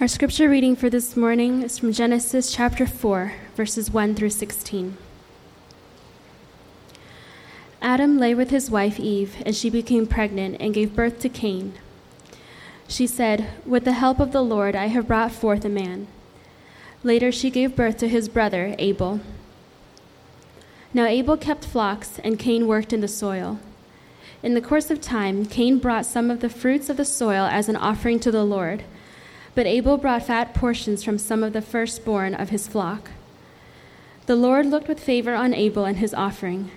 Our scripture reading for this morning is from Genesis chapter 4, verses 1 through 16. Adam lay with his wife Eve, and she became pregnant and gave birth to Cain. She said, With the help of the Lord, I have brought forth a man. Later, she gave birth to his brother, Abel. Now, Abel kept flocks, and Cain worked in the soil. In the course of time, Cain brought some of the fruits of the soil as an offering to the Lord. But Abel brought fat portions from some of the firstborn of his flock. The Lord looked with favor on Abel and his offering,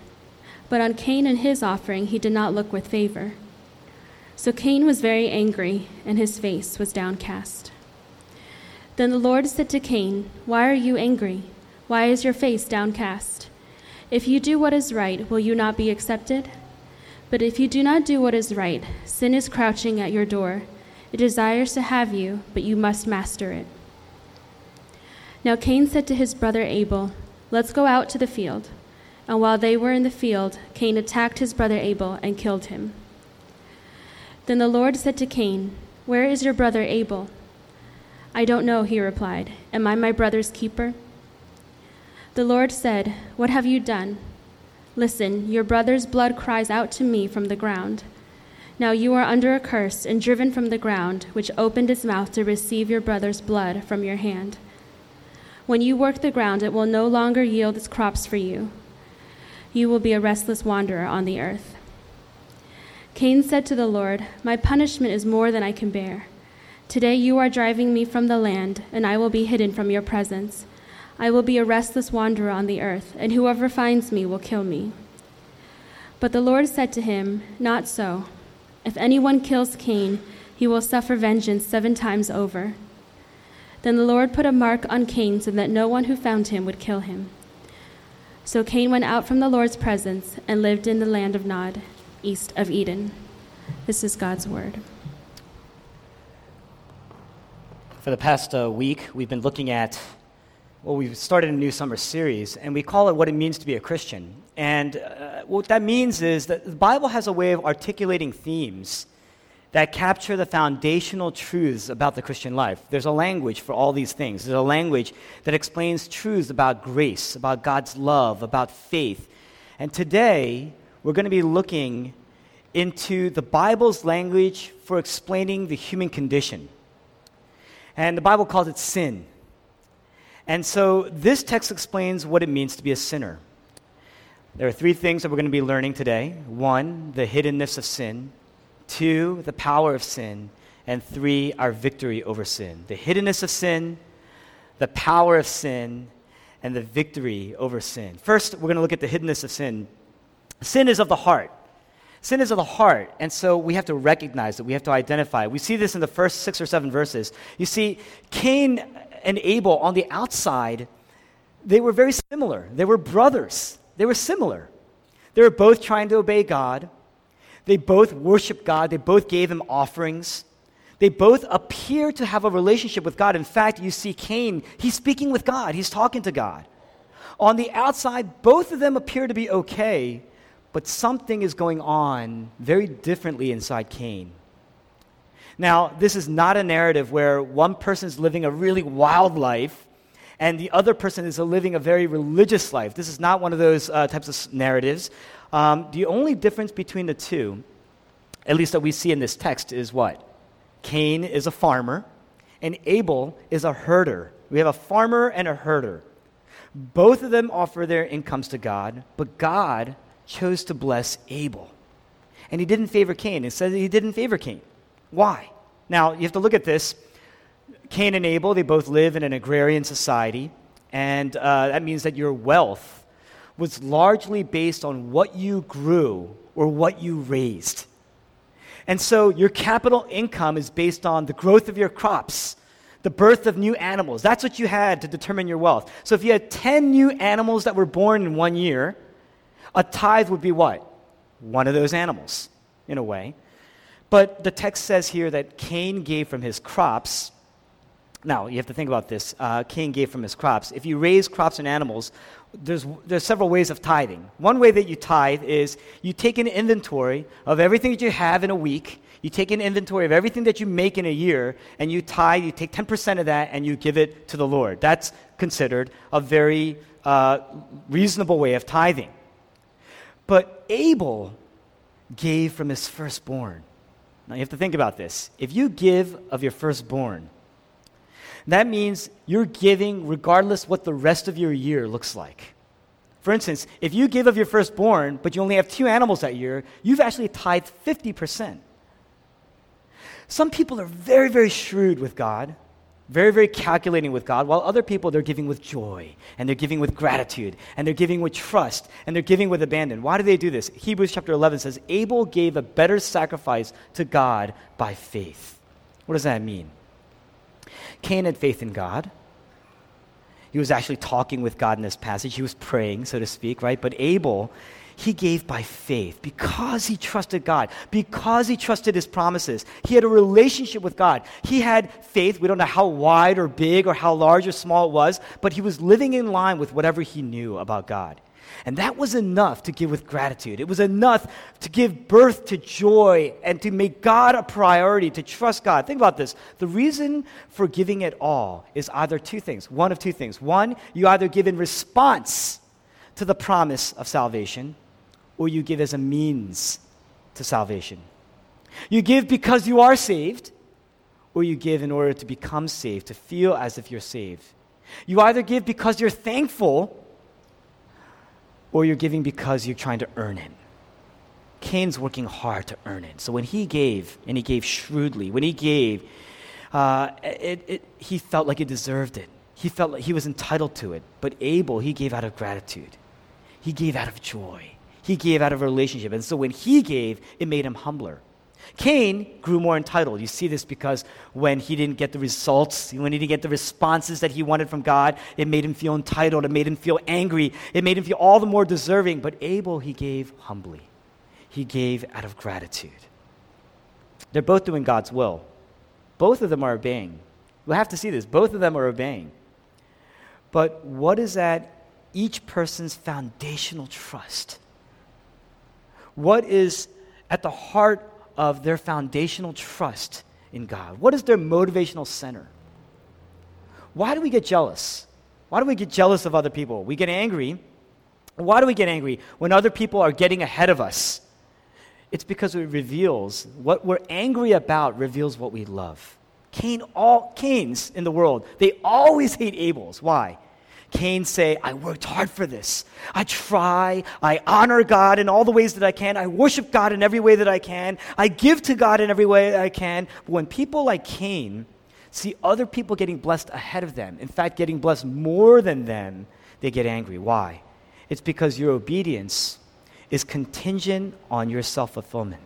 but on Cain and his offering he did not look with favor. So Cain was very angry, and his face was downcast. Then the Lord said to Cain, Why are you angry? Why is your face downcast? If you do what is right, will you not be accepted? But if you do not do what is right, sin is crouching at your door. It desires to have you, but you must master it. Now Cain said to his brother Abel, Let's go out to the field. And while they were in the field, Cain attacked his brother Abel and killed him. Then the Lord said to Cain, Where is your brother Abel? I don't know, he replied. Am I my brother's keeper? The Lord said, What have you done? Listen, your brother's blood cries out to me from the ground. Now you are under a curse and driven from the ground, which opened its mouth to receive your brother's blood from your hand. When you work the ground, it will no longer yield its crops for you. You will be a restless wanderer on the earth. Cain said to the Lord, My punishment is more than I can bear. Today you are driving me from the land, and I will be hidden from your presence. I will be a restless wanderer on the earth, and whoever finds me will kill me. But the Lord said to him, Not so. If anyone kills Cain, he will suffer vengeance seven times over. Then the Lord put a mark on Cain so that no one who found him would kill him. So Cain went out from the Lord's presence and lived in the land of Nod, east of Eden. This is God's word. For the past uh, week, we've been looking at, well, we've started a new summer series, and we call it What It Means to Be a Christian. And uh, what that means is that the Bible has a way of articulating themes that capture the foundational truths about the Christian life. There's a language for all these things. There's a language that explains truths about grace, about God's love, about faith. And today, we're going to be looking into the Bible's language for explaining the human condition. And the Bible calls it sin. And so this text explains what it means to be a sinner. There are three things that we're going to be learning today one, the hiddenness of sin, two, the power of sin, and three, our victory over sin. The hiddenness of sin, the power of sin, and the victory over sin. First, we're going to look at the hiddenness of sin. Sin is of the heart. Sin is of the heart, and so we have to recognize it. We have to identify it. We see this in the first six or seven verses. You see, Cain and Abel on the outside, they were very similar. They were brothers. They were similar. They were both trying to obey God. They both worshiped God. They both gave him offerings. They both appear to have a relationship with God. In fact, you see Cain, he's speaking with God, he's talking to God. On the outside, both of them appear to be okay, but something is going on very differently inside Cain. Now, this is not a narrative where one person is living a really wild life and the other person is living a very religious life. This is not one of those uh, types of narratives. Um, the only difference between the two, at least that we see in this text, is what? Cain is a farmer, and Abel is a herder. We have a farmer and a herder. Both of them offer their incomes to God, but God chose to bless Abel. And he didn't favor Cain. It says he didn't favor Cain. Why? Now, you have to look at this Cain and Abel, they both live in an agrarian society, and uh, that means that your wealth was largely based on what you grew or what you raised. And so your capital income is based on the growth of your crops, the birth of new animals. That's what you had to determine your wealth. So if you had 10 new animals that were born in one year, a tithe would be what? One of those animals, in a way. But the text says here that Cain gave from his crops Now, you have to think about this. Uh, Cain gave from his crops. If you raise crops and animals, there's, there's several ways of tithing. One way that you tithe is you take an inventory of everything that you have in a week, you take an inventory of everything that you make in a year, and you tithe, you take 10% of that, and you give it to the Lord. That's considered a very uh, reasonable way of tithing. But Abel gave from his firstborn. Now you have to think about this. If you give of your firstborn, that means you're giving regardless what the rest of your year looks like. For instance, if you give of your firstborn, but you only have two animals that year, you've actually tithed 50%. Some people are very, very shrewd with God very, very calculating with God, while other people, they're giving with joy, and they're giving with gratitude, and they're giving with trust, and they're giving with abandon. Why do they do this? Hebrews chapter 11 says, Abel gave a better sacrifice to God by faith. What does that mean? Cain had faith in God. He was actually talking with God in this passage. He was praying, so to speak, right? But Abel, he gave by faith because he trusted God, because he trusted his promises. He had a relationship with God. He had faith. We don't know how wide or big or how large or small it was, but he was living in line with whatever he knew about God. And that was enough to give with gratitude. It was enough to give birth to joy and to make God a priority, to trust God. Think about this. The reason for giving at all is either two things one of two things. One, you either give in response to the promise of salvation, or you give as a means to salvation. You give because you are saved, or you give in order to become saved, to feel as if you're saved. You either give because you're thankful, or you're giving because you're trying to earn it. Cain's working hard to earn it. So when he gave, and he gave shrewdly, when he gave, uh, it, it, he felt like he deserved it. He felt like he was entitled to it. But Abel, he gave out of gratitude, he gave out of joy. He gave out of a relationship. And so when he gave, it made him humbler. Cain grew more entitled. You see this because when he didn't get the results, when he didn't get the responses that he wanted from God, it made him feel entitled. It made him feel angry. It made him feel all the more deserving. But Abel, he gave humbly. He gave out of gratitude. They're both doing God's will. Both of them are obeying. We'll have to see this. Both of them are obeying. But what is that each person's foundational trust? What is at the heart of their foundational trust in God? What is their motivational center? Why do we get jealous? Why do we get jealous of other people? We get angry. Why do we get angry when other people are getting ahead of us? It's because it reveals what we're angry about reveals what we love. Cain, all Cain's in the world, they always hate Abel's. Why? Cain say, I worked hard for this. I try. I honor God in all the ways that I can. I worship God in every way that I can. I give to God in every way that I can. But when people like Cain see other people getting blessed ahead of them, in fact, getting blessed more than them, they get angry. Why? It's because your obedience is contingent on your self fulfillment.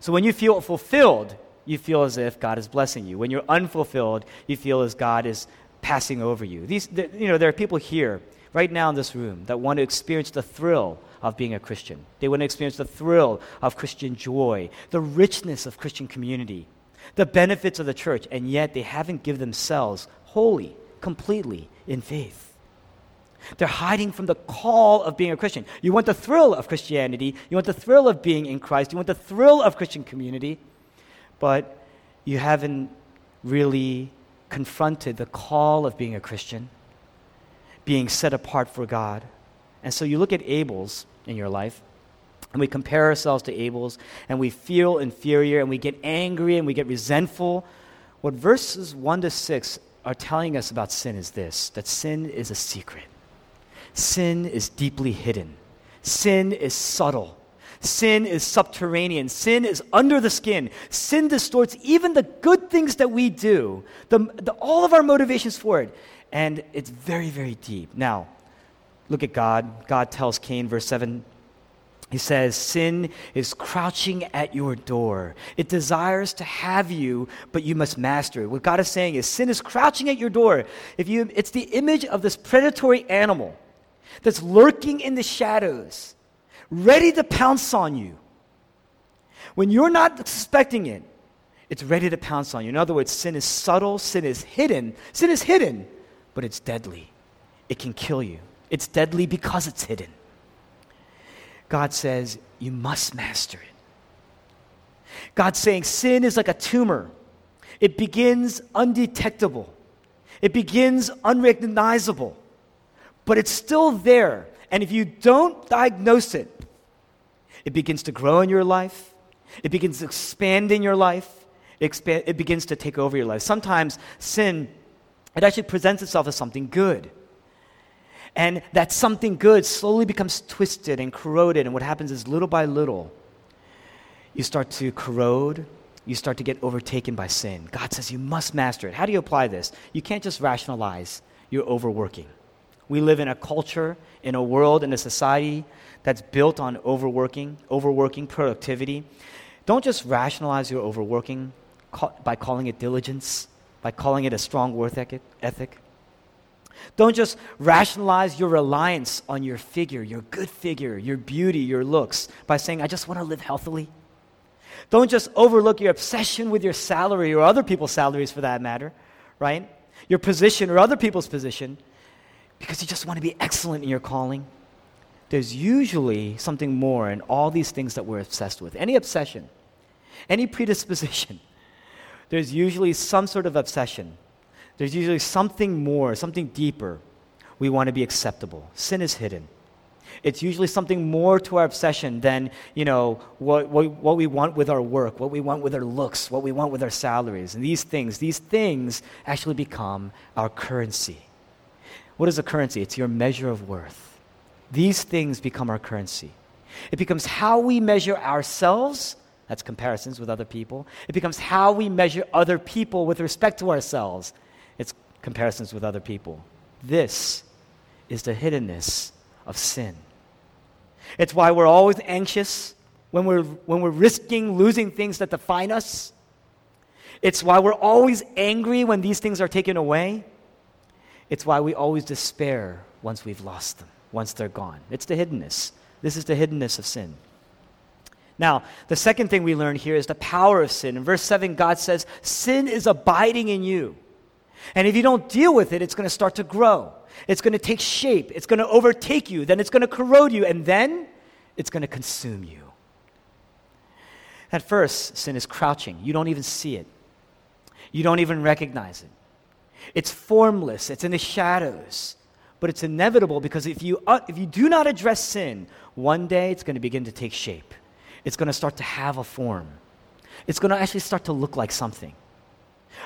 So when you feel fulfilled, you feel as if God is blessing you. When you're unfulfilled, you feel as God is passing over you. These, you know, there are people here right now in this room that want to experience the thrill of being a Christian. They want to experience the thrill of Christian joy, the richness of Christian community, the benefits of the church, and yet they haven't given themselves wholly, completely in faith. They're hiding from the call of being a Christian. You want the thrill of Christianity, you want the thrill of being in Christ, you want the thrill of Christian community, but you haven't really confronted the call of being a Christian, being set apart for God. And so you look at Abel's in your life, and we compare ourselves to Abel's, and we feel inferior, and we get angry, and we get resentful. What verses 1 to 6 are telling us about sin is this that sin is a secret, sin is deeply hidden, sin is subtle. Sin is subterranean. Sin is under the skin. Sin distorts even the good things that we do, the, the, all of our motivations for it. And it's very, very deep. Now, look at God. God tells Cain, verse 7, he says, Sin is crouching at your door. It desires to have you, but you must master it. What God is saying is, sin is crouching at your door. If you, it's the image of this predatory animal that's lurking in the shadows ready to pounce on you. When you're not suspecting it, It's ready to pounce on you. In other words, sin is subtle, sin is hidden. Sin is hidden, but it's deadly. It can kill you. It's deadly because it's hidden. God says, you must master it. God's saying sin is like a tumor. It begins undetectable. It begins unrecognizable. But it's still there. And if you don't diagnose it, it begins to grow in your life. It begins to expand in your life expand, it begins to take over your life. Sometimes sin, it actually presents itself as something good. And that something good slowly becomes twisted and corroded. And what happens is little by little, you start to corrode, you start to get overtaken by sin. God says you must master it. How do you apply this? You can't just rationalize your overworking. We live in a culture, in a world, in a society that's built on overworking, overworking, productivity. Don't just rationalize your overworking by calling it diligence, by calling it a strong work ethic. Don't just rationalize your reliance on your figure, your good figure, your beauty, your looks, by saying, I just want to live healthily. Don't just overlook your obsession with your salary or other people's salaries for that matter, right? Your position or other people's position because you just want to be excellent in your calling. There's usually something more in all these things that we're obsessed with. Any obsession, any predisposition there's usually some sort of obsession. There's usually something more, something deeper. We want to be acceptable. Sin is hidden. It's usually something more to our obsession than, you know, what, what, what we want with our work, what we want with our looks, what we want with our salaries. And these things, these things actually become our currency. What is a currency? It's your measure of worth. These things become our currency. It becomes how we measure ourselves that's comparisons with other people. It becomes how we measure other people with respect to ourselves. It's comparisons with other people. This is the hiddenness of sin. It's why we're always anxious when we're, when we're risking losing things that define us. It's why we're always angry when these things are taken away. It's why we always despair once we've lost them, once they're gone. It's the hiddenness. This is the hiddenness of sin. Now, the second thing we learn here is the power of sin. In verse 7, God says, Sin is abiding in you. And if you don't deal with it, it's going to start to grow. It's going to take shape. It's going to overtake you. Then it's going to corrode you. And then it's going to consume you. At first, sin is crouching. You don't even see it, you don't even recognize it. It's formless, it's in the shadows. But it's inevitable because if you, uh, if you do not address sin, one day it's going to begin to take shape it's going to start to have a form. It's going to actually start to look like something.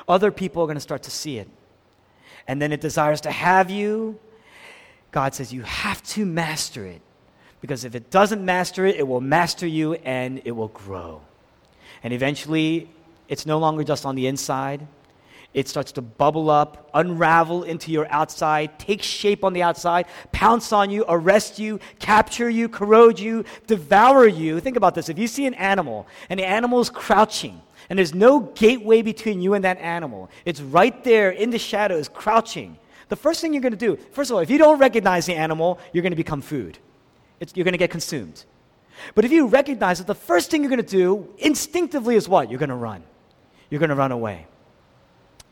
Other people are going to start to see it. And then it desires to have you. God says you have to master it. Because if it doesn't master it, it will master you and it will grow. And eventually, it's no longer just on the inside, it starts to bubble up, unravel into your outside, take shape on the outside, pounce on you, arrest you, capture you, corrode you, devour you. Think about this. If you see an animal and the animal is crouching, and there's no gateway between you and that animal, it's right there in the shadows, crouching. The first thing you're going to do, first of all, if you don't recognize the animal, you're going to become food. It's, you're going to get consumed. But if you recognize it, the first thing you're going to do instinctively is what? You're going to run. You're going to run away.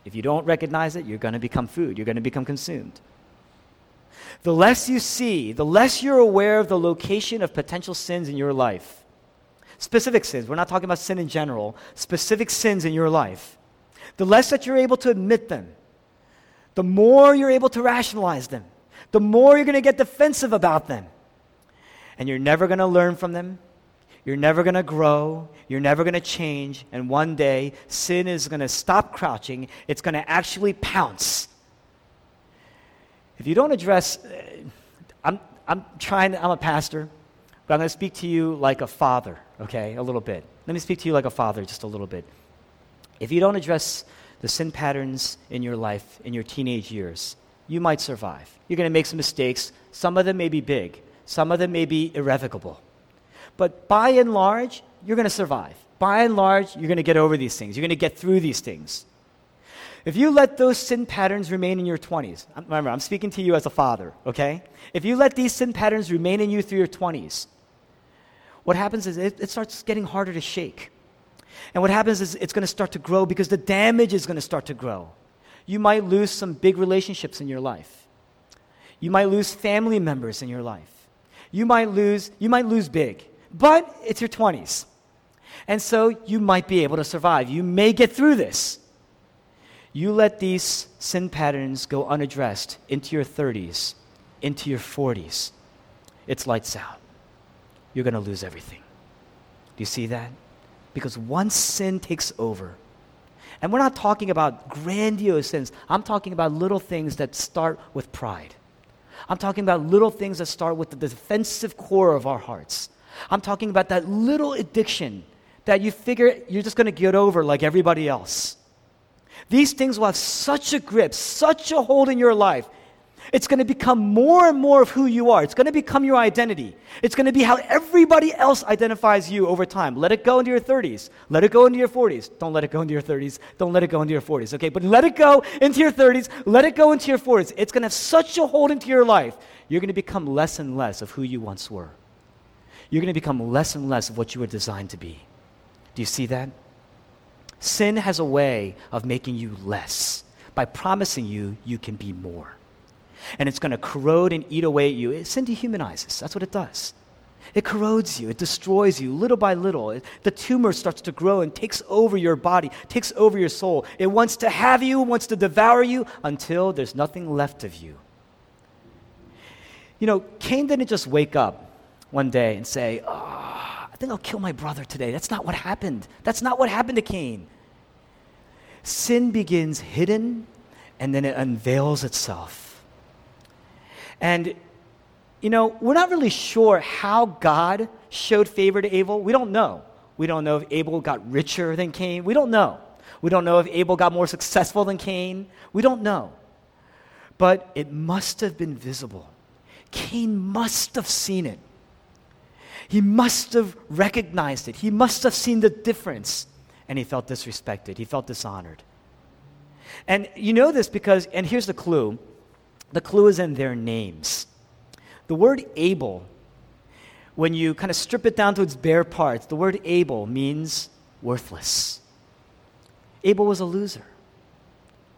If you don't recognize it, you're going to become food, you're going to become consumed. The less you see, the less you're aware of the location of potential sins in your life. Specific sins, we're not talking about sin in general, specific sins in your life. The less that you're able to admit them, the more you're able to rationalize them, the more you're going to get defensive about them. And you're never going to learn from them. You're never going to grow. You're never going to change. And one day, sin is going to stop crouching. It's going to actually pounce. If you don't address, uh, I'm, I'm trying, I'm a pastor, but I'm going to speak to you like a father, okay, a little bit. Let me speak to you like a father just a little bit. If you don't address the sin patterns in your life in your teenage years, you might survive. You're going to make some mistakes. Some of them may be big, some of them may be irrevocable. But by and large, you're going to survive. By and large, you're going to get over these things. You're going to get through these things. If you let those sin patterns remain in your 20s, remember, I'm speaking to you as a father, okay? If you let these sin patterns remain in you through your 20s, what happens is it, it starts getting harder to shake. And what happens is it's going to start to grow because the damage is going to start to grow. You might lose some big relationships in your life. You might lose family members in your life. You might lose, you might lose big, but it's your 20s. And so you might be able to survive. You may get through this. You let these sin patterns go unaddressed into your 30s, into your 40s. It's lights out. You're going to lose everything. Do you see that? Because once sin takes over, and we're not talking about grandiose sins, I'm talking about little things that start with pride. I'm talking about little things that start with the defensive core of our hearts. I'm talking about that little addiction that you figure you're just going to get over like everybody else. These things will have such a grip, such a hold in your life it's going to become more and more of who you are. It's going to become your identity. It's going to be how everybody else identifies you over time. Let it go into your 30s. Let it go into your 40s. Don't let it go into your 30s. Don't let it go into your 40s, okay? But let it go into your 30s. Let it go into your 40s. It's going to have such a hold into your life. You're going to become less and less of who you once were. You're going to become less and less of what you were designed to be. Do you see that? Sin has a way of making you less by promising you you can be more and it's going to corrode and eat away at you. Sin dehumanizes. That's what it does. It corrodes you, it destroys you little by little. It, the tumor starts to grow and takes over your body, takes over your soul. It wants to have you, wants to devour you until there's nothing left of you. You know, Cain didn't just wake up one day and say, oh, I think I'll kill my brother today. That's not what happened. That's not what happened to Cain. Sin begins hidden and then it unveils itself. And, you know, we're not really sure how God showed favor to Abel. We don't know. We don't know if Abel got richer than Cain. We don't know. We don't know if Abel got more successful than Cain. We don't know. But it must have been visible. Cain must have seen it. He must have recognized it. He must have seen the difference. And he felt disrespected. He felt dishonored. And you know this because, and here's the clue the clue is in their names. The word Abel, when you kind of strip it down to its bare parts, the word Abel means worthless. Abel was a loser.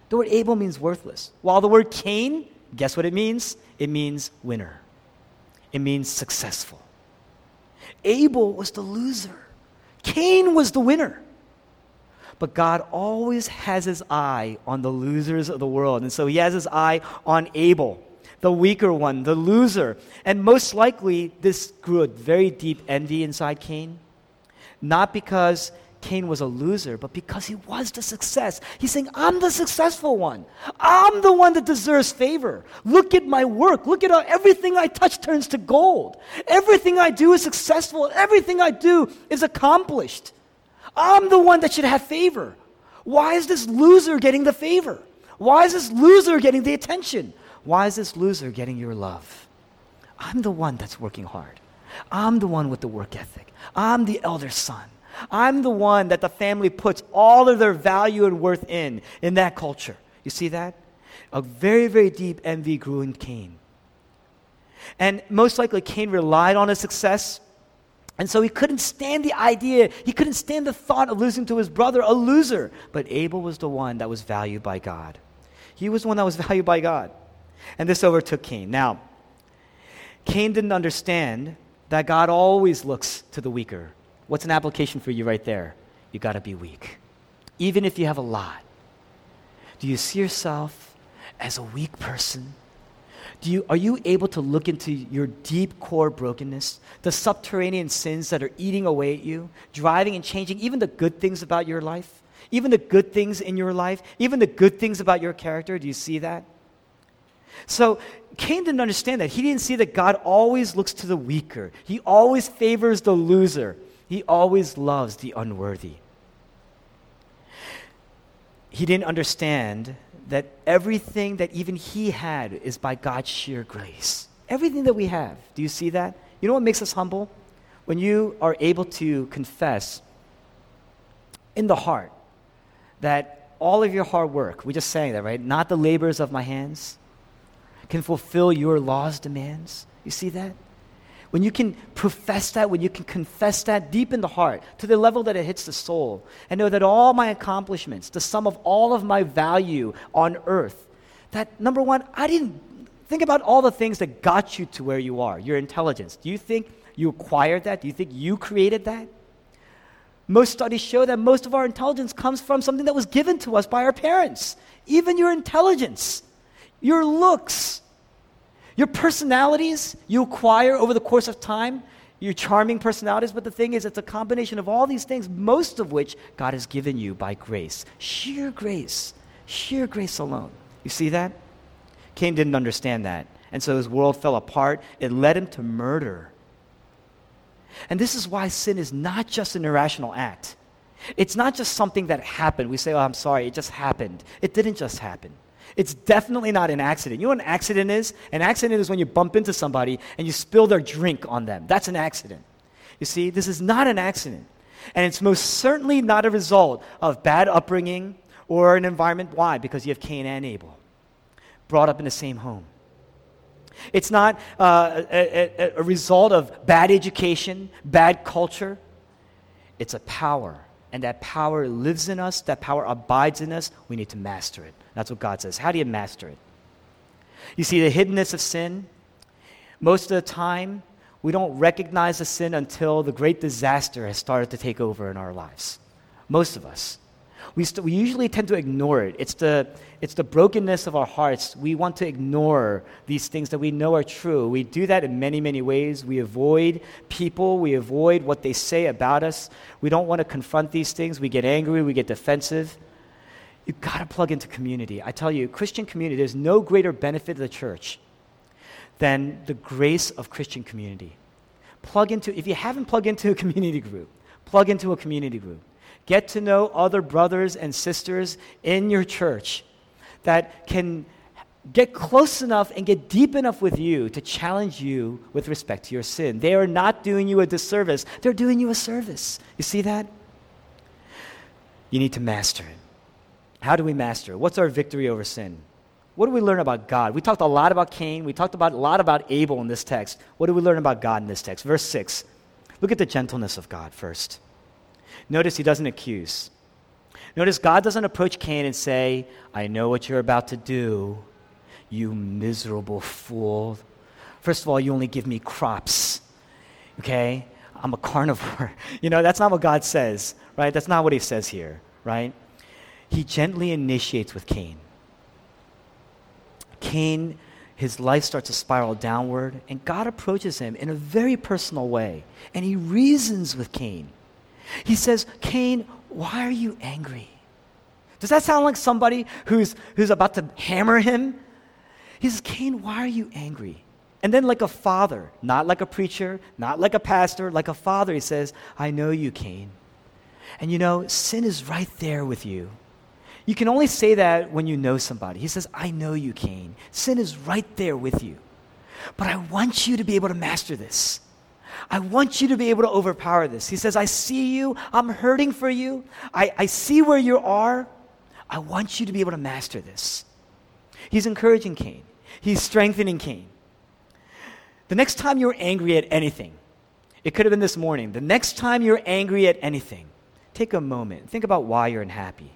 The word Abel means worthless. While the word Cain, guess what it means? It means winner, it means successful. Abel was the loser, Cain was the winner. But God always has his eye on the losers of the world. And so he has his eye on Abel, the weaker one, the loser. And most likely, this grew a very deep envy inside Cain. Not because Cain was a loser, but because he was the success. He's saying, I'm the successful one. I'm the one that deserves favor. Look at my work. Look at how everything I touch turns to gold. Everything I do is successful. Everything I do is accomplished. I'm the one that should have favor. Why is this loser getting the favor? Why is this loser getting the attention? Why is this loser getting your love? I'm the one that's working hard. I'm the one with the work ethic. I'm the elder son. I'm the one that the family puts all of their value and worth in, in that culture. You see that? A very, very deep envy grew in Cain. And most likely, Cain relied on his success and so he couldn't stand the idea, he couldn't stand the thought of losing to his brother, a loser. But Abel was the one that was valued by God. He was the one that was valued by God. And this overtook Cain. Now, Cain didn't understand that God always looks to the weaker. What's an application for you right there? You got to be weak, even if you have a lot. Do you see yourself as a weak person? Do you, are you able to look into your deep core brokenness, the subterranean sins that are eating away at you, driving and changing even the good things about your life, even the good things in your life, even the good things about your character? Do you see that? So Cain didn't understand that. He didn't see that God always looks to the weaker, He always favors the loser, He always loves the unworthy. He didn't understand that everything that even he had is by God's sheer grace. Everything that we have. Do you see that? You know what makes us humble? When you are able to confess in the heart that all of your hard work, we just saying that, right? Not the labors of my hands, can fulfill your law's demands. You see that? When you can profess that, when you can confess that deep in the heart to the level that it hits the soul, and know that all my accomplishments, the sum of all of my value on earth, that number one, I didn't think about all the things that got you to where you are, your intelligence. Do you think you acquired that? Do you think you created that? Most studies show that most of our intelligence comes from something that was given to us by our parents. Even your intelligence, your looks, your personalities you acquire over the course of time, your charming personalities, but the thing is, it's a combination of all these things, most of which God has given you by grace. Sheer grace. Sheer grace alone. You see that? Cain didn't understand that. And so his world fell apart. It led him to murder. And this is why sin is not just an irrational act. It's not just something that happened. We say, oh, I'm sorry, it just happened. It didn't just happen. It's definitely not an accident. You know what an accident is? An accident is when you bump into somebody and you spill their drink on them. That's an accident. You see, this is not an accident. And it's most certainly not a result of bad upbringing or an environment. Why? Because you have Cain and Abel brought up in the same home. It's not uh, a, a, a result of bad education, bad culture. It's a power. And that power lives in us, that power abides in us. We need to master it. That's what God says. How do you master it? You see, the hiddenness of sin, most of the time, we don't recognize the sin until the great disaster has started to take over in our lives. Most of us. We, st- we usually tend to ignore it. It's the, it's the brokenness of our hearts. We want to ignore these things that we know are true. We do that in many, many ways. We avoid people, we avoid what they say about us. We don't want to confront these things. We get angry, we get defensive. You've got to plug into community. I tell you, Christian community, there's no greater benefit to the church than the grace of Christian community. Plug into, if you haven't plugged into a community group, plug into a community group. Get to know other brothers and sisters in your church that can get close enough and get deep enough with you to challenge you with respect to your sin. They are not doing you a disservice, they're doing you a service. You see that? You need to master it. How do we master? What's our victory over sin? What do we learn about God? We talked a lot about Cain. We talked about, a lot about Abel in this text. What do we learn about God in this text? Verse 6. Look at the gentleness of God first. Notice he doesn't accuse. Notice God doesn't approach Cain and say, I know what you're about to do, you miserable fool. First of all, you only give me crops, okay? I'm a carnivore. You know, that's not what God says, right? That's not what he says here, right? He gently initiates with Cain. Cain, his life starts to spiral downward, and God approaches him in a very personal way, and he reasons with Cain. He says, Cain, why are you angry? Does that sound like somebody who's, who's about to hammer him? He says, Cain, why are you angry? And then, like a father, not like a preacher, not like a pastor, like a father, he says, I know you, Cain. And you know, sin is right there with you. You can only say that when you know somebody. He says, I know you, Cain. Sin is right there with you. But I want you to be able to master this. I want you to be able to overpower this. He says, I see you. I'm hurting for you. I, I see where you are. I want you to be able to master this. He's encouraging Cain, he's strengthening Cain. The next time you're angry at anything, it could have been this morning. The next time you're angry at anything, take a moment. Think about why you're unhappy.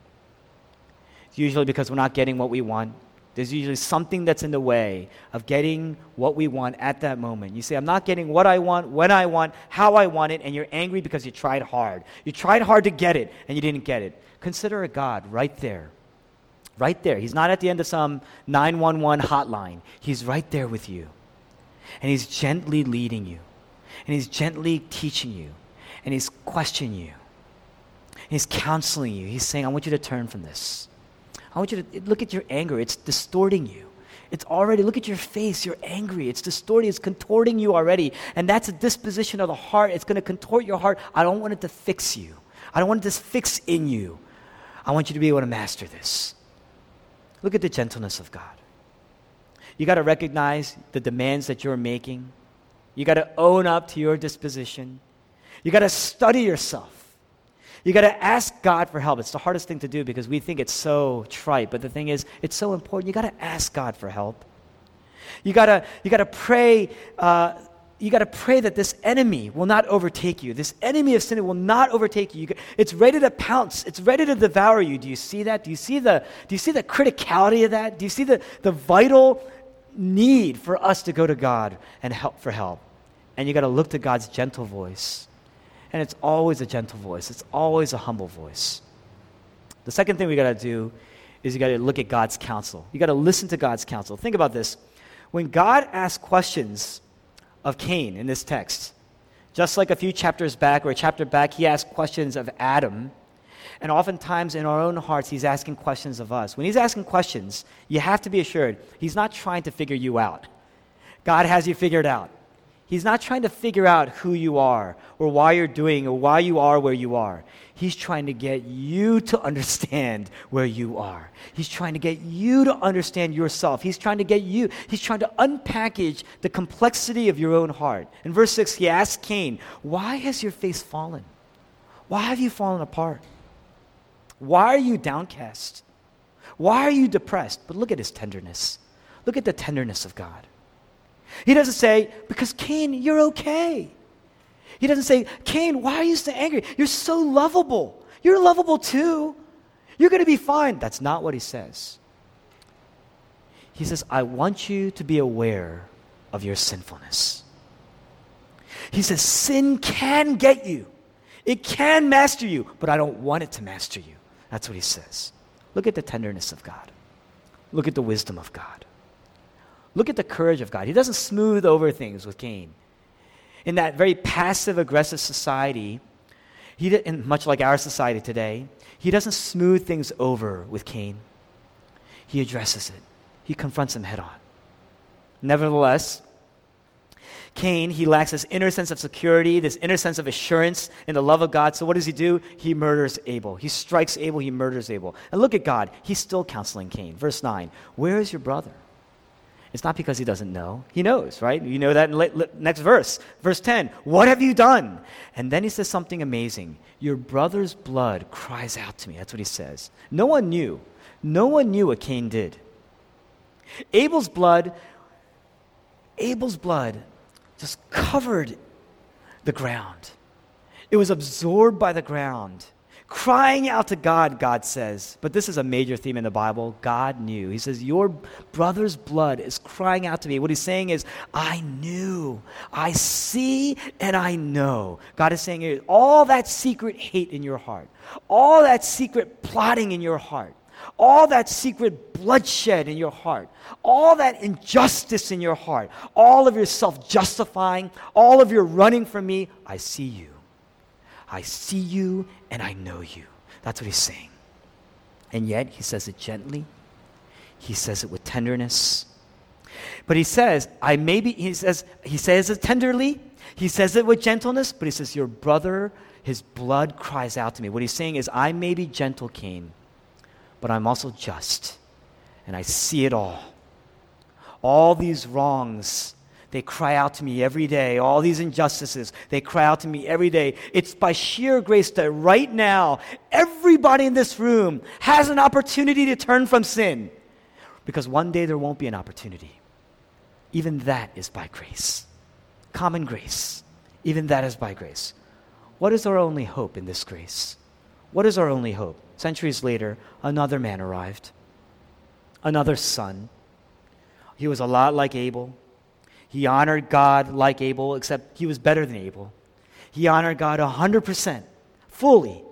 It's usually because we're not getting what we want. There's usually something that's in the way of getting what we want at that moment. You say, I'm not getting what I want, when I want, how I want it, and you're angry because you tried hard. You tried hard to get it, and you didn't get it. Consider a God right there. Right there. He's not at the end of some 911 hotline, He's right there with you. And He's gently leading you, and He's gently teaching you, and He's questioning you, and He's counseling you. He's saying, I want you to turn from this. I want you to look at your anger. It's distorting you. It's already, look at your face. You're angry. It's distorting, it's contorting you already. And that's a disposition of the heart. It's going to contort your heart. I don't want it to fix you. I don't want this fix in you. I want you to be able to master this. Look at the gentleness of God. You got to recognize the demands that you're making. You got to own up to your disposition. You got to study yourself. You got to ask God for help. It's the hardest thing to do because we think it's so trite, but the thing is, it's so important. You got to ask God for help. You got to you got to pray uh, you got to pray that this enemy will not overtake you. This enemy of sin will not overtake you. It's ready to pounce. It's ready to devour you. Do you see that? Do you see the, do you see the criticality of that? Do you see the, the vital need for us to go to God and help for help? And you got to look to God's gentle voice. And it's always a gentle voice. It's always a humble voice. The second thing we got to do is you got to look at God's counsel. You got to listen to God's counsel. Think about this. When God asks questions, of Cain in this text. Just like a few chapters back or a chapter back, he asked questions of Adam. And oftentimes in our own hearts, he's asking questions of us. When he's asking questions, you have to be assured he's not trying to figure you out. God has you figured out. He's not trying to figure out who you are or why you're doing or why you are where you are. He's trying to get you to understand where you are. He's trying to get you to understand yourself. He's trying to get you, he's trying to unpackage the complexity of your own heart. In verse 6, he asks Cain, Why has your face fallen? Why have you fallen apart? Why are you downcast? Why are you depressed? But look at his tenderness. Look at the tenderness of God. He doesn't say, because Cain, you're okay. He doesn't say, Cain, why are you so angry? You're so lovable. You're lovable too. You're going to be fine. That's not what he says. He says, I want you to be aware of your sinfulness. He says, Sin can get you, it can master you, but I don't want it to master you. That's what he says. Look at the tenderness of God, look at the wisdom of God. Look at the courage of God. He doesn't smooth over things with Cain. In that very passive aggressive society, he did, much like our society today, he doesn't smooth things over with Cain. He addresses it, he confronts him head on. Nevertheless, Cain, he lacks this inner sense of security, this inner sense of assurance in the love of God. So what does he do? He murders Abel. He strikes Abel, he murders Abel. And look at God. He's still counseling Cain. Verse 9 Where is your brother? It's not because he doesn't know. He knows, right? You know that in the next verse. Verse 10 What have you done? And then he says something amazing. Your brother's blood cries out to me. That's what he says. No one knew. No one knew what Cain did. Abel's blood, Abel's blood just covered the ground. It was absorbed by the ground crying out to God, God says. But this is a major theme in the Bible. God knew. He says, Your brother's blood is crying out to me. What he's saying is, I knew, I see, and I know. God is saying, all that secret hate in your heart, all that secret plotting in your heart, all that secret bloodshed in your heart, all that injustice in your heart, all of your self justifying, all of your running from me, I see you. I see you and I know you. That's what he's saying. And yet, he says it gently, he says it with tenderness. But he says, I maybe, he says, he says it tenderly, he says it with gentleness, but he says, Your brother, his blood cries out to me. What he's saying is, I may be gentle, Cain, but I'm also just, and I see it all. All these wrongs they cry out to me every day. All these injustices, they cry out to me every day. It's by sheer grace that right now, everybody in this room has an opportunity to turn from sin. Because one day there won't be an opportunity. Even that is by grace. Common grace. Even that is by grace. What is our only hope in this grace? What is our only hope? Centuries later, another man arrived, another son. He was a lot like Abel. He honored God like Abel, except he was better than Abel. He honored God 100%, fully.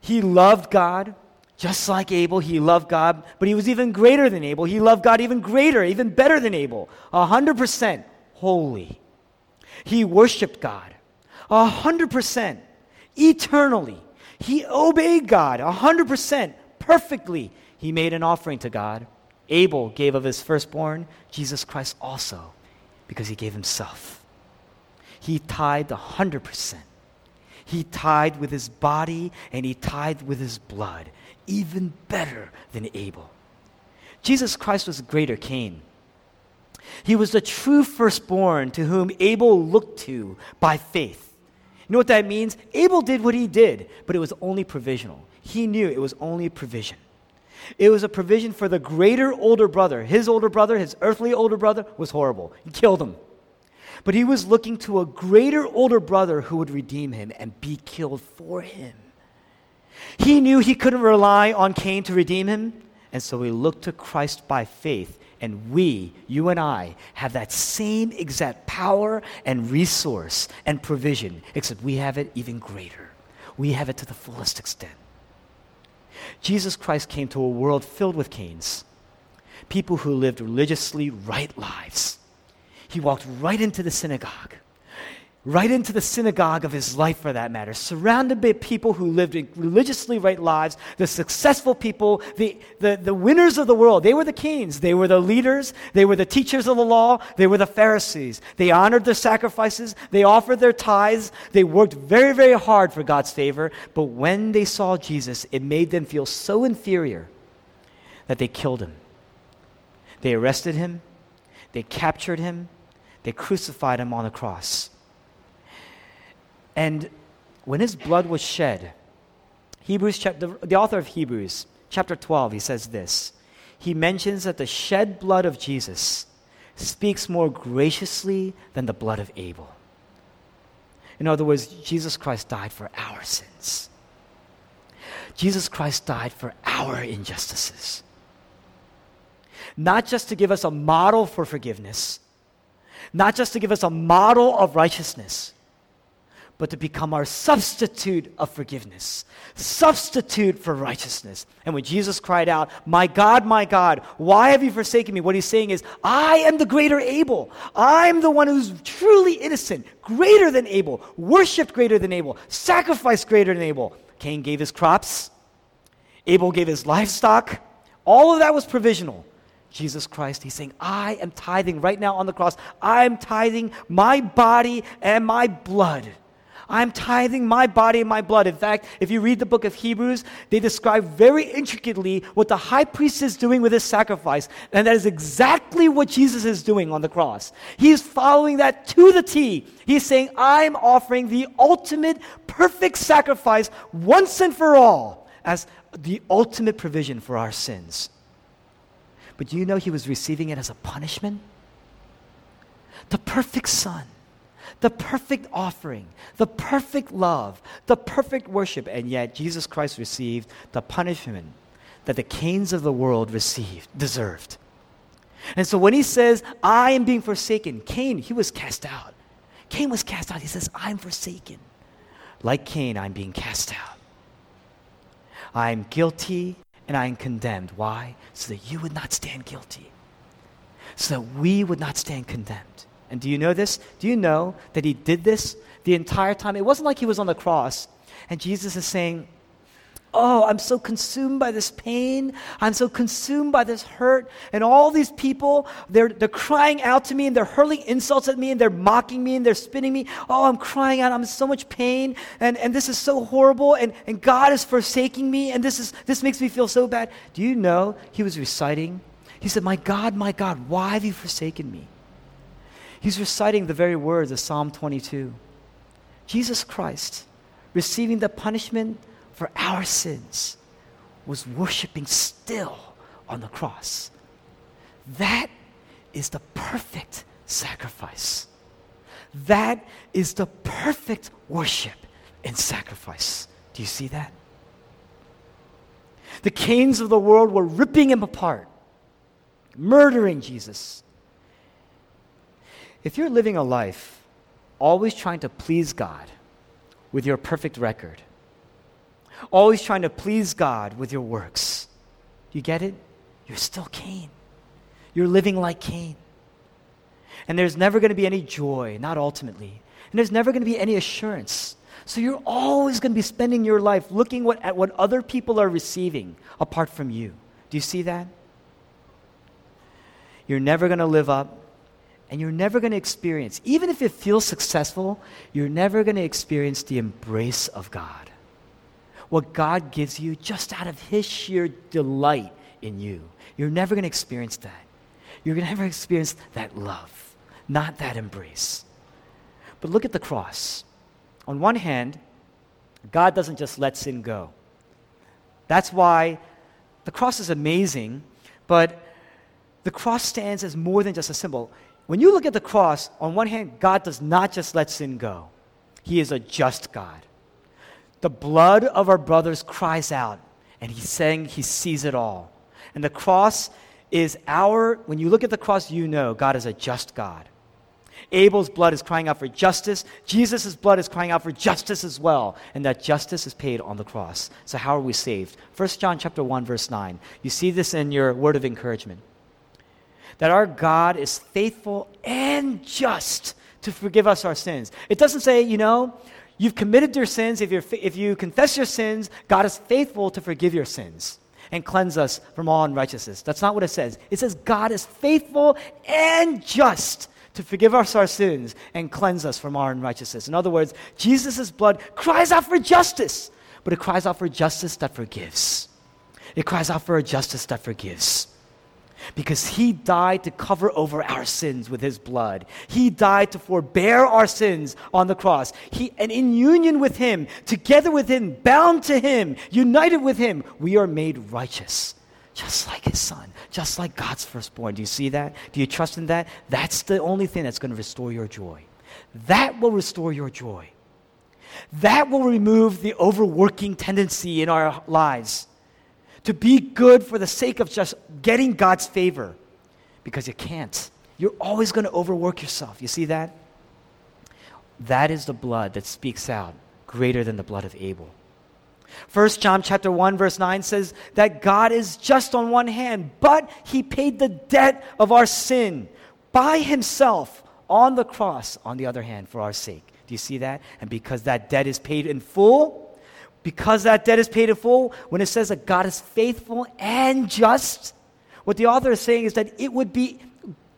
He loved God just like Abel. He loved God, but he was even greater than Abel. He loved God even greater, even better than Abel. 100% holy. He worshiped God 100% eternally. He obeyed God 100% perfectly. He made an offering to God. Abel gave of his firstborn, Jesus Christ also, because he gave himself. He tithed 100%. He tithed with his body and he tithed with his blood, even better than Abel. Jesus Christ was greater Cain. He was the true firstborn to whom Abel looked to by faith. You know what that means? Abel did what he did, but it was only provisional. He knew it was only a provision. It was a provision for the greater older brother. His older brother, his earthly older brother, was horrible. He killed him. but he was looking to a greater older brother who would redeem him and be killed for him. He knew he couldn't rely on Cain to redeem him, and so he looked to Christ by faith. And we, you and I, have that same exact power and resource and provision, except we have it even greater. We have it to the fullest extent. Jesus Christ came to a world filled with Cains, people who lived religiously right lives. He walked right into the synagogue right into the synagogue of his life for that matter, surrounded by people who lived religiously right lives, the successful people, the, the, the winners of the world. They were the kings, they were the leaders, they were the teachers of the law, they were the Pharisees. They honored their sacrifices, they offered their tithes, they worked very, very hard for God's favor, but when they saw Jesus, it made them feel so inferior that they killed him. They arrested him, they captured him, they crucified him on the cross. And when his blood was shed, Hebrews, chapter, the author of Hebrews, chapter 12, he says this. He mentions that the shed blood of Jesus speaks more graciously than the blood of Abel. In other words, Jesus Christ died for our sins. Jesus Christ died for our injustices. Not just to give us a model for forgiveness, not just to give us a model of righteousness, but to become our substitute of forgiveness, substitute for righteousness. And when Jesus cried out, My God, my God, why have you forsaken me? What he's saying is, I am the greater Abel. I'm the one who's truly innocent, greater than Abel, worshiped greater than Abel, sacrificed greater than Abel. Cain gave his crops, Abel gave his livestock. All of that was provisional. Jesus Christ, he's saying, I am tithing right now on the cross. I'm tithing my body and my blood I'm tithing my body and my blood. In fact, if you read the book of Hebrews, they describe very intricately what the high priest is doing with his sacrifice. And that is exactly what Jesus is doing on the cross. He is following that to the T. He's saying, I'm offering the ultimate perfect sacrifice once and for all as the ultimate provision for our sins. But do you know he was receiving it as a punishment? The perfect Son the perfect offering, the perfect love, the perfect worship, and yet Jesus Christ received the punishment that the Cains of the world received, deserved. And so when he says, I am being forsaken, Cain, he was cast out. Cain was cast out. He says, I'm forsaken. Like Cain, I'm being cast out. I'm guilty and I am condemned. Why? So that you would not stand guilty, so that we would not stand condemned. And do you know this? Do you know that he did this the entire time? It wasn't like he was on the cross and Jesus is saying, Oh, I'm so consumed by this pain. I'm so consumed by this hurt. And all these people, they're, they're crying out to me and they're hurling insults at me and they're mocking me and they're spitting me. Oh, I'm crying out. I'm in so much pain. And, and this is so horrible. And, and God is forsaking me. And this, is, this makes me feel so bad. Do you know he was reciting? He said, My God, my God, why have you forsaken me? He's reciting the very words of Psalm 22. Jesus Christ, receiving the punishment for our sins, was worshiping still on the cross. That is the perfect sacrifice. That is the perfect worship and sacrifice. Do you see that? The Cains of the world were ripping him apart, murdering Jesus. If you're living a life always trying to please God with your perfect record, always trying to please God with your works, you get it? You're still Cain. You're living like Cain. And there's never going to be any joy, not ultimately. And there's never going to be any assurance. So you're always going to be spending your life looking what, at what other people are receiving apart from you. Do you see that? You're never going to live up and you're never going to experience, even if it feels successful, you're never going to experience the embrace of God. What God gives you just out of His sheer delight in you. You're never going to experience that. You're going to never experience that love, not that embrace. But look at the cross. On one hand, God doesn't just let sin go. That's why the cross is amazing, but the cross stands as more than just a symbol when you look at the cross, on one hand, God does not just let sin go, He is a just God. The blood of our brothers cries out, and He's saying He sees it all. And the cross is our, when you look at the cross, you know God is a just God. Abel's blood is crying out for justice. Jesus' blood is crying out for justice as well. And that justice is paid on the cross. So how are we saved? 1 John chapter 1, verse 9. You see this in your word of encouragement. That our God is faithful and just to forgive us our sins. It doesn't say, you know, you've committed your sins. If, you're, if you confess your sins, God is faithful to forgive your sins and cleanse us from all unrighteousness. That's not what it says. It says God is faithful and just to forgive us our sins and cleanse us from our unrighteousness. In other words, Jesus' blood cries out for justice, but it cries out for justice that forgives. It cries out for a justice that forgives. Because he died to cover over our sins with his blood. He died to forbear our sins on the cross. He, and in union with him, together with him, bound to him, united with him, we are made righteous just like his son, just like God's firstborn. Do you see that? Do you trust in that? That's the only thing that's going to restore your joy. That will restore your joy. That will remove the overworking tendency in our lives to be good for the sake of just getting God's favor because you can't. You're always going to overwork yourself. You see that? That is the blood that speaks out greater than the blood of Abel. First John chapter 1 verse 9 says that God is just on one hand, but he paid the debt of our sin by himself on the cross on the other hand for our sake. Do you see that? And because that debt is paid in full, because that debt is paid in full, when it says that God is faithful and just, what the author is saying is that it would be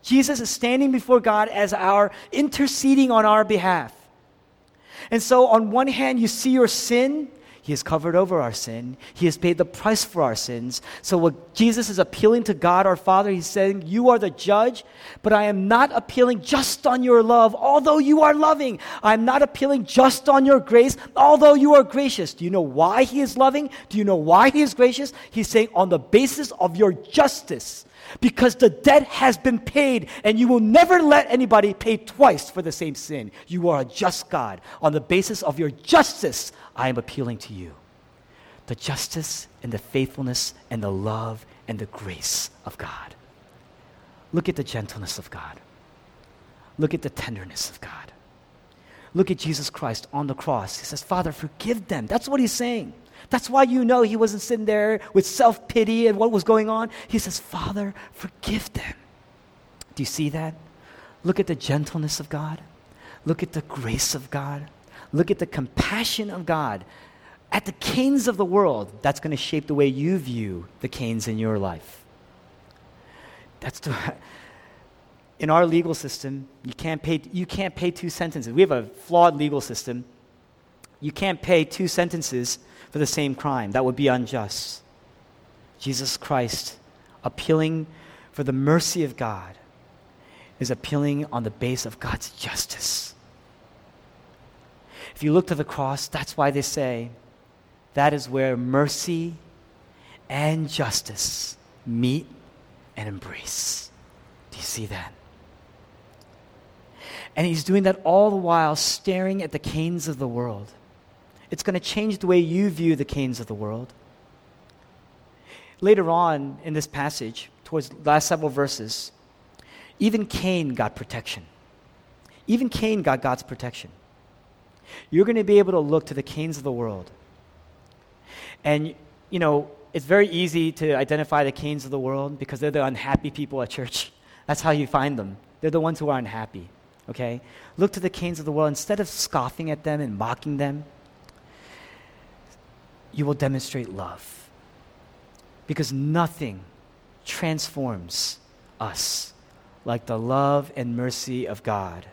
Jesus is standing before God as our interceding on our behalf. And so on one hand you see your sin he has covered over our sin. He has paid the price for our sins. So, what Jesus is appealing to God our Father, he's saying, You are the judge, but I am not appealing just on your love, although you are loving. I'm not appealing just on your grace, although you are gracious. Do you know why he is loving? Do you know why he is gracious? He's saying, On the basis of your justice because the debt has been paid and you will never let anybody pay twice for the same sin. You are a just God. On the basis of your justice, I am appealing to you. The justice and the faithfulness and the love and the grace of God. Look at the gentleness of God. Look at the tenderness of God. Look at Jesus Christ on the cross. He says, Father, forgive them. That's what he's saying. That's why you know he wasn't sitting there with self pity and what was going on. He says, Father, forgive them. Do you see that? Look at the gentleness of God. Look at the grace of God. Look at the compassion of God. At the Cains of the world, that's going to shape the way you view the Cains in your life. That's the, in our legal system, you can't, pay, you can't pay two sentences. We have a flawed legal system. You can't pay two sentences for the same crime. That would be unjust. Jesus Christ, appealing for the mercy of God, is appealing on the base of God's justice. If you look to the cross, that's why they say that is where mercy and justice meet and embrace. Do you see that? And he's doing that all the while staring at the Cains of the world. It's going to change the way you view the Cains of the world. Later on in this passage, towards the last several verses, even Cain got protection. Even Cain got God's protection you're going to be able to look to the Cains of the world. And, you know, it's very easy to identify the Cains of the world because they're the unhappy people at church. That's how you find them. They're the ones who are unhappy. Okay? Look to the Cains of the world. Instead of scoffing at them and mocking them, you will demonstrate love. Because nothing transforms us like the love and mercy of God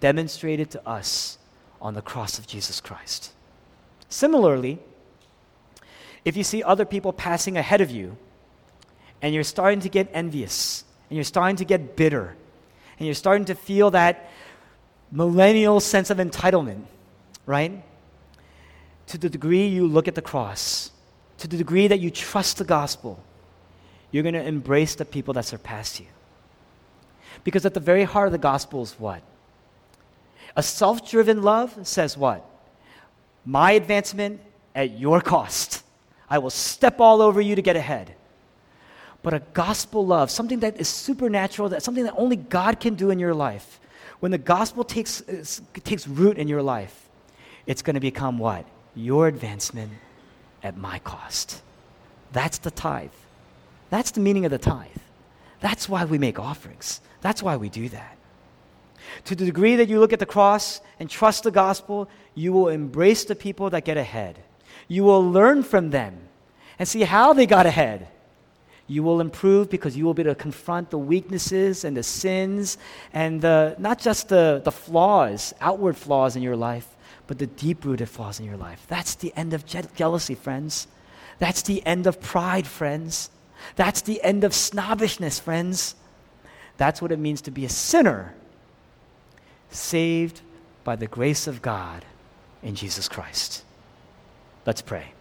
demonstrated to us on the cross of Jesus Christ. Similarly, if you see other people passing ahead of you and you're starting to get envious and you're starting to get bitter and you're starting to feel that millennial sense of entitlement, right? To the degree you look at the cross, to the degree that you trust the gospel, you're going to embrace the people that surpass you. Because at the very heart of the gospel is what? A self driven love says what? My advancement at your cost. I will step all over you to get ahead. But a gospel love, something that is supernatural, that something that only God can do in your life, when the gospel takes, takes root in your life, it's going to become what? Your advancement at my cost. That's the tithe. That's the meaning of the tithe. That's why we make offerings. That's why we do that. To the degree that you look at the cross and trust the gospel, you will embrace the people that get ahead. You will learn from them and see how they got ahead. You will improve because you will be able to confront the weaknesses and the sins and the, not just the, the flaws, outward flaws in your life, but the deep rooted flaws in your life. That's the end of je- jealousy, friends. That's the end of pride, friends. That's the end of snobbishness, friends. That's what it means to be a sinner, saved by the grace of God in Jesus Christ. Let's pray.